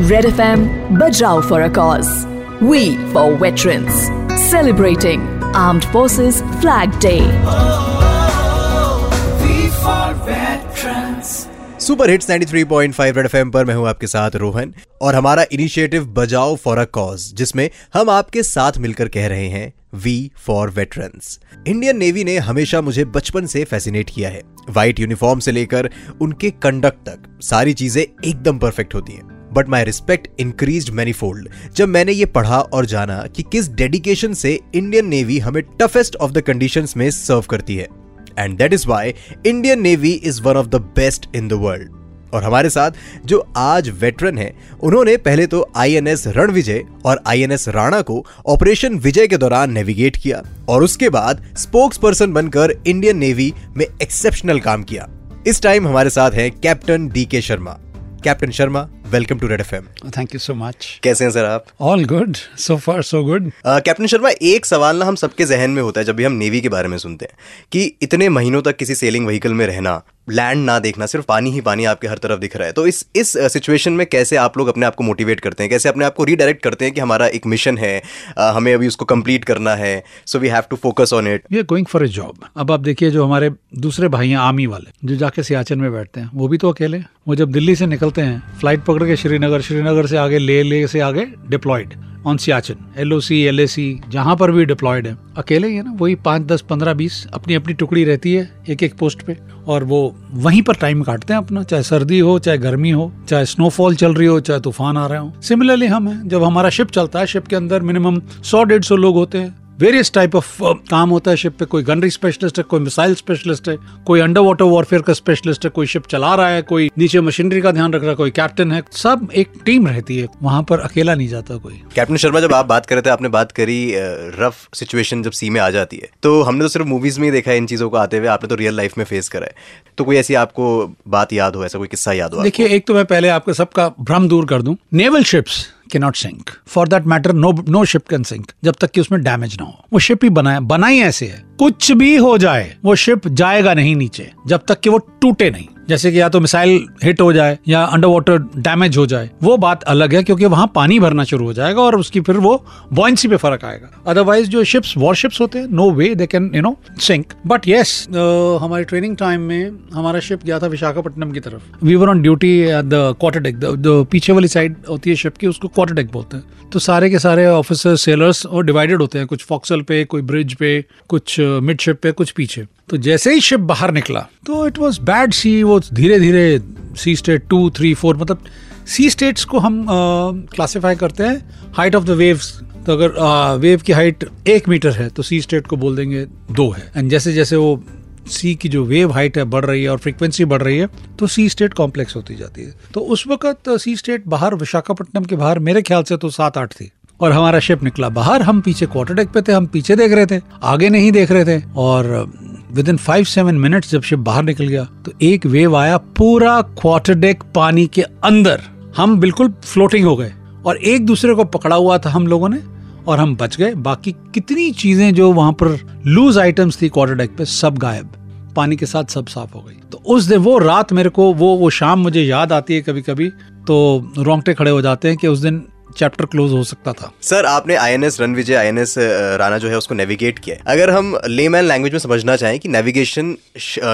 Red FM Bajrao for a cause. We for veterans. Celebrating Armed Forces Flag Day. Super hits 93.5 red FM पर मैं हूँ आपके साथ रोहन और हमारा इनिशिएटिव बजाओ फॉर अ कॉज जिसमें हम आपके साथ मिलकर कह रहे हैं we for veterans Indian Navy ने हमेशा मुझे बचपन से फैसिनेट किया है व्हाइट यूनिफॉर्म से लेकर उनके कंडक्ट तक, सारी चीज़ें एकदम परफेक्ट होती हैं but my respect increase manifold जब मैंने ये पढ़ा और जाना कि किस डेडिकेशन से इंडियन नेवी हमें टफेस्ट ऑफ़ द कंडीशंस में सर्व करती है। And that is why Indian Navy is one of the best in the world और हमारे साथ जो आज वेटरन है, उन्होंने पहले तो आईएनएस रणविजय और आईएनएस राणा को ऑपरेशन विजय के दौरान नेविगेट किया और उसके बाद स्पोक्स पर्सन बनकर इंडियन नेवी में एक्सेप्शनल काम किया। इस टाइम हमारे साथ हैं captain D K Sharma captain Sharma welcome to red F thank you so much कैसे हैं सर आप? All good so far so good captain Sharma एक सवाल ना हम सबके जहन में होता है जब भी हम नेवी के बारे में सुनते हैं कि इतने महीनों तक किसी सेलिंग व्हीकल में रहना लैंड ना देखना सिर्फ़ पानी ही पानी आपके हर तरफ़ दिख रहा है। तो इस इस सिचुएशन में कैसे आप लोग अपने आप को मोटिवेट करते हैं? कैसे अपने आप को रीडायरेक्ट करते हैं कि हमारा एक मिशन है uh, हमें अभी उसको कंप्लीट करना है so we have to focus on it we are going for a job अब आप देखिए जो हमारे दूसरे भाई हैं आर्मी वाले जो जाके सियाचन में बैठते हैं वो भी तो अकेले वो जब दिल्ली से निकलते हैं फ़्लाइट पकड़ के श्रीनगर श्रीनगर से आगे ले ले से आगे deployed on Siachen L O C L A C जहाँ पर भी डिप्लॉयड है। अकेले ही है ना, वही पाँच, दस, पंद्रह, बीस अपनी अपनी टुकड़ी रहती है एक एक पोस्ट पे। और वो वहीं पर टाइम काटते हैं अपना, चाहे सर्दी हो, चाहे गर्मी हो, चाहे स्नोफॉल चल रही हो, चाहे तूफ़ान आ रहे हो। सिमिलरली हम हैं, जब हमारा शिप चलता है शिप के अंदर मिनिमम सौ, डेढ़ सौ लोग होते हैं। वेरियस टाइप ऑफ़ काम होता है शिप पे कोई गनरी स्पेशलिस्ट है कोई मिसाइल स्पेशलिस्ट है कोई अंडर वाटर वॉरफेयर का स्पेशलिस्ट है कोई शिप चला रहा है कोई नीचे मशीनरी का ध्यान रख रहा है कोई कैप्टन है सब एक टीम रहती है वहाँ पर अकेला नहीं जाता कोई कैप्टन शर्मा जब आप बात कर रहे थे आपने बात करी रफ सिचुएशन जब सी में आ जाती है तो हमने तो सिर्फ़ मूवीज़ में ही देखा है इन चीज़ों को आते हुए आपने तो रियल लाइफ में फेस करा है तो कोई ऐसी आपको बात याद हो ऐसा कोई किस्सा याद हो देखिए एक तो मैं पहले आपका सबका भ्रम दूर कर दूँ नेवल शिप्स के not sink for that matter no no ship can sink जब तक कि उसमें डैमेज ना हो। वो शिप ही बनाया, बनाई ऐसे है। कुछ भी हो जाए, वो शिप जाएगा नहीं नीचे, जब तक कि वो टूटे नहीं। जैसे कि या तो मिसाइल हिट हो जाए या अंडर वाटर डैमेज हो जाए वो बात अलग है क्योंकि वहाँ पानी भरना शुरू हो जाएगा और उसकी फिर वो बॉइंसी पे फ़र्क आएगा। अदरवाइज़ जो शिप्स वॉरशिप्स होते हैं no way they can you know sink but yes हमारे ट्रेनिंग टाइम में हमारा शिप गया था विशाखापट्टनम की तरफ़। We were on duty at the quarter deck पीछे वाली साइड होती है शिप की उसको क्वार्टर डेक बोलते हैं। तो सारे के सारे ऑफिसर सेलर्स और डिवाइडेड होते हैं कुछ फॉक्सल पे कोई ब्रिज पे कुछ मिड uh, शिप पे कुछ पीछे। तो जैसे ही शिप बाहर निकला तो इट वॉज़ बैड सी वो धीरे धीरे sea state two three four मतलब सी स्टेट्स को हम क्लासिफाई करते हैं हाइट ऑफ़ द वेव्स तो अगर वेव की हाइट एक मीटर है तो सी स्टेट को बोल देंगे दो है। एंड जैसे जैसे वो सी की जो वेव हाइट है बढ़ रही है और फ्रीक्वेंसी बढ़ रही है तो सी स्टेट कॉम्प्लेक्स होती जाती है। तो उस वक्त सी स्टेट बाहर विशाखापट्टनम के बाहर, मेरे ख्याल से तो सात, आठ थी। और हमारा शिप निकला बाहर, हम पीछे क्वार्टर डेक पे थे, हम पीछे देख रहे थे, आगे नहीं देख रहे थे। और within five seven minutes जब शिप बाहर निकल गया तो एक वेव आया पूरा क्वार्टर डेक पानी के अंदर। हम बिल्कुल फ्लोटिंग हो गए और एक दूसरे को पकड़ा हुआ था हम लोगों ने और हम बच गए। बाकी कितनी चीज़ें जो वहाँ पर लूज आइटम्स थी क्वार्टर डेक पे, सब गायब। पानी के साथ सब साफ़ हो गई। तो उस दिन वो रात मेरे को, वो वो शाम मुझे याद आती है कभी कभी तो रोंगटे खड़े हो जाते हैं कि उस दिन चैप्टर क्लोज हो सकता था। सर आपने I N S Ranvijay I N S Rana जो है उसको नेविगेट किया अगर हम लेमैन लैंग्वेज में समझना चाहें कि नेविगेशन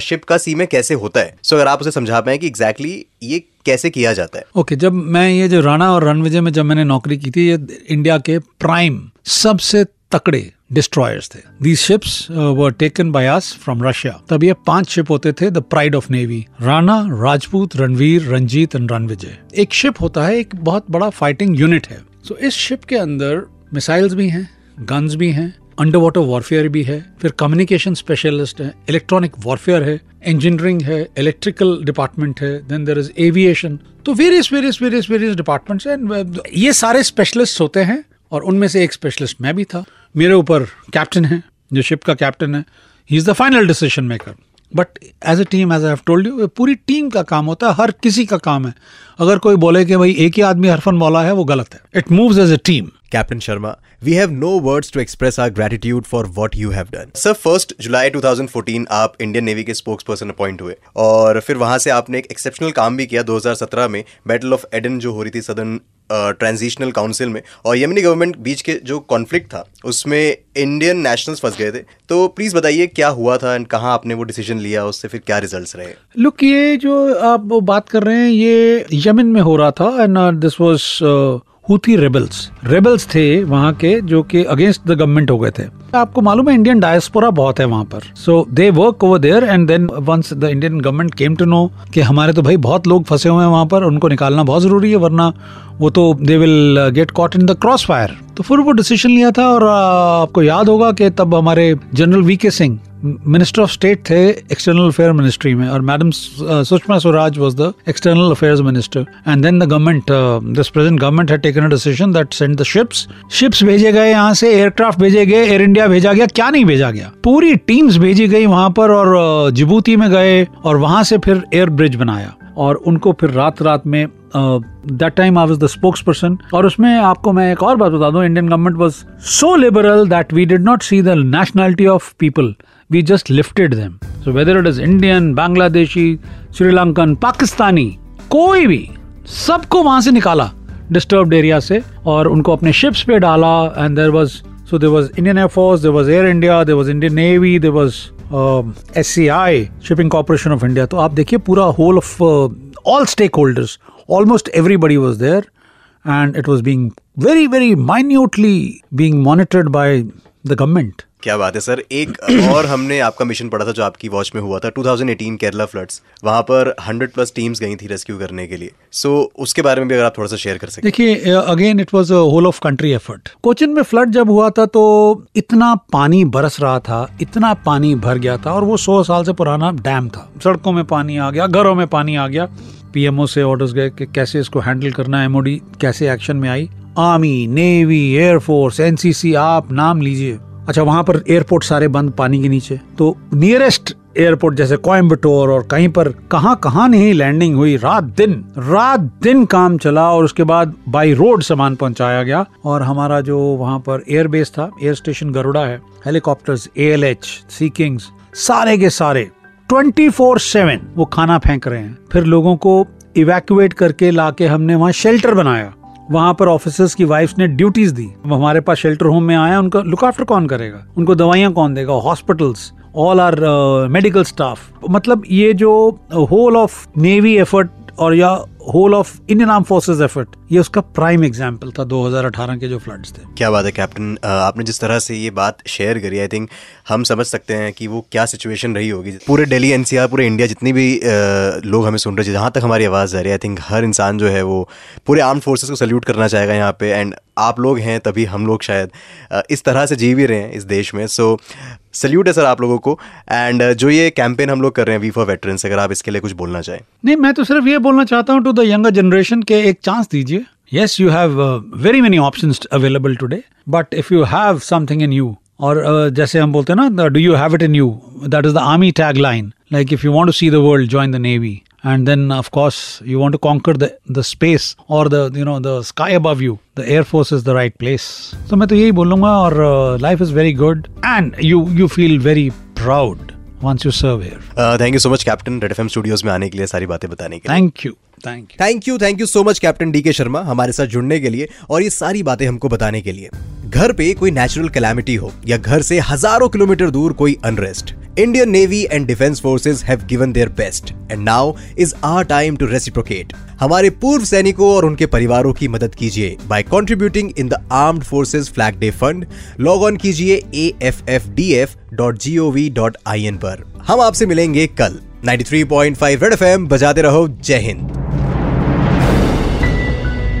शिप का सी में कैसे होता है सो अगर आप उसे समझा पाए कि एग्जैक्टली exactly ये कैसे किया जाता है। ओके okay, जब मैं ये जो राणा और रणविजय में जब मैंने नौकरी की थी ये इंडिया के प्राइम सबसे तकड़े डिस्ट्रॉयर्स थे। These ships were taken by us from Russia तब ये पाँच शिप होते थे the pride of navy Rana Rajput Ranvir Ranjit and Ranvijay. एक शिप होता है एक बहुत बड़ा फाइटिंग यूनिट है। सो so, इस शिप के अंदर मिसाइल्स भी हैं गन्स भी हैं अंडर वाटर वॉरफेयर भी है। फिर कम्युनिकेशन स्पेशलिस्ट है इलेक्ट्रॉनिक वॉरफेयर है इंजीनियरिंग है इलेक्ट्रिकल डिपार्टमेंट है। देन देर इज़ एविएशन तो various various various various departments हैं। ये सारे स्पेशलिस्ट होते हैं और उनमें से एक स्पेशलिस्ट मैं भी था। मेरे ऊपर कैप्टन है जो शिप का कैप्टन है he is the final decision maker but as a team as I told you पूरी टीम का काम होता है हर किसी का काम है। अगर कोई बोले कि भाई एक ही आदमी हरफन मौला है वो गलत है। It moves as a team captain Sharma we have no words to express our gratitude for what you have done sir first July 2014 आप इंडियन नेवी के स्पोक्स पर्सन अपॉइंट हुए। और फिर वहाँ से आपने एक एक्सेप्शनल काम भी किया 2017 में बैटल ऑफ़ एडन जो हो रही थी सदर्न ट्रांजिशनल काउंसिल में। और यमनी गवर्नमेंट बीच के जो कॉन्फ्लिक्ट था, उसमें इंडियन नेशनल्स फंस गए थे। तो प्लीज़ बताइए, क्या हुआ था एंड कहाँ आपने वो डिसीज़न लिया, उससे फिर क्या रिजल्ट्स रहे? लुक ये जो आप बात कर रहे हैं, ये यमन में हो रहा था and this was Houthi rebels rebels थे वहाँ के जो कि अगेंस्ट द गवर्नमेंट हो गए थे। आपको मालूम है इंडियन डायस्पोरा बहुत है वहाँ पर। So they work over there and then once the Indian government came to know कि हमारे तो भाई बहुत लोग फंसे हुए हैं वहाँ पर उनको निकालना बहुत ज़रूरी है वरना वो तो they will get caught in the cross fire तो फिर वो डिसीज़न लिया था और uh, आपको याद होगा कि तब हमारे general V K Singh minister of state थे एक्सटर्नल अफेयर मिनिस्ट्री में और madam Sushma Swaraj was the external affairs minister and then the government this present government had taken a decision that send the ships ships भेजे गए यहाँ से aircraft भेजे गए Air India भेजा गया, क्या नहीं भेजा गया? पूरी टीम्स भेजी गई वहाँ पर और जिबूती में गए और वहाँ से फिर एयर ब्रिज बनाया। और उनको फिर रात रात में that time I was the spokesperson और उसमें आपको मैं एक और बात बता दूँ Indian government was so liberal that we did not see the nationality of people we just lifted them so whether it is Indian Bangladeshi Sri Lankan Pakistani कोई भी, सबको वहाँ से निकाला डिस्टर्ब एरिया से। और उनको अपने शिप्स पे डाला and there was So there was Indian Air Force, there was Air India, there was Indian Navy, there was uh, SCI, Shipping Corporation of India. तो आप देखिए पूरा whole of uh, all stakeholders, almost everybody was there, and it was being very very minutely being monitored by the government. क्या बात है sir? एक और हमने आपका मिशन पढ़ा था जो आपकी वॉच में हुआ था 2018 केरला फ्लड्स वहाँ पर 100 प्लस टीम्स गई थी रेस्क्यू करने के लिए। सो so, उसके बारे में भी अगर आप थोड़ा सा शेयर कर सकें। देखिए again it was a whole of country effort Cochin में फ्लड जब हुआ था तो इतना पानी बरस रहा था इतना पानी भर गया था और वो सौ साल से पुराना डैम था। सड़कों में पानी आ गया घरों में पानी आ गया। पीएमओ से ऑर्डर्स गए कि कैसे इसको हैंडल करना एमओडी कैसे एक्शन में आई। Army navy air force NCC आप नाम लीजिए। अच्छा वहाँ पर एयरपोर्ट सारे बंद पानी के नीचे। तो नियरेस्ट एयरपोर्ट जैसे कोयम्बटोर और कहीं पर कहाँ कहाँ नहीं लैंडिंग हुई, रात दिन रात दिन काम चला और उसके बाद बाई रोड सामान पहुँचाया गया। और हमारा जो वहाँ पर एयरबेस था एयर स्टेशन गरुड़ा है helicopters A L H sea kings सारे के सारे ट्वेंटी फोर सेवन वो खाना फेंक रहे हैं। फिर लोगों को इवैक्यूएट करके लाके हमने वहाँ शेल्टर बनाया। वहाँ पर ऑफिसर्स की वाइफ ने ड्यूटीज़ दी। हमारे पास शेल्टर होम में आया, उनका लुक आफ्टर कौन करेगा? उनको दवाइयाँ कौन देगा? Hospitals all our medical staff मतलब ये जो होल ऑफ़ नेवी एफर्ट और या whole of Indian arm forces effort ये उसका प्राइम एग्ज़ाम्पल था 2018 के जो फ्लड्स थे। क्या बात है कैप्टन आपने जिस तरह से ये बात शेयर करी आई थिंक हम समझ सकते हैं कि वो क्या सिचुएशन रही होगी। पूरे दिल्ली एनसीआर पूरे इंडिया जितनी भी लोग हमें सुन रहे थे जहाँ तक हमारी आवाज़ आ रही है आई थिंक हर इंसान जो है वो पूरे आर्म फोर्सेज को सल्यूट करना चाहेगा यहाँ पे। एंड आप लोग हैं तभी हम लोग शायद इस तरह से जी भी रहे हैं इस देश में। सो सल्यूट है सर आप लोगों को। एंड जो ये कैंपेन हम लोग कर रहे हैं वी फॉर वेटरन्स अगर आप इसके लिए कुछ बोलना चाहें। नहीं मैं तो सिर्फ़ ये बोलना चाहता हूँ टू द यंगर जनरेशन के एक चांस दीजिए yes you have very many option available today but if you have something in you और जैसे हम बोलते हैं ना do you have it in you that is the army tag line like if you want to see the world join the navy and then of course you want to conquer the space or to know the sky above you the air force is the right place तो मैं तो यही बोलूँगा और life is very good and you you feel very proud once you serve here. Uh, thank you so much, Captain. Red FM Studios में आने के लिए सारी बातें बताने के लिए. Thank you. Thank you thank you thank you so much captain D K Sharma हमारे साथ जुड़ने के लिए और ये सारी बातें हमको बताने के लिए घर पे कोई नेचुरल कैलामिटी हो या घर से हज़ारों किलोमीटर दूर कोई unrest Indian Navy and defence Forces have given their best, and now is our time to reciprocate. हमारे पूर्व सैनिकों और उनके परिवारों की मदद कीजिए by contributing in the armed forces flag day fund log on कीजिए A F F D F dot G O V dot I N पर. हम आपसे मिलेंगे कल. 93.5 रेड एफएम बजाते रहो. जय हिंद.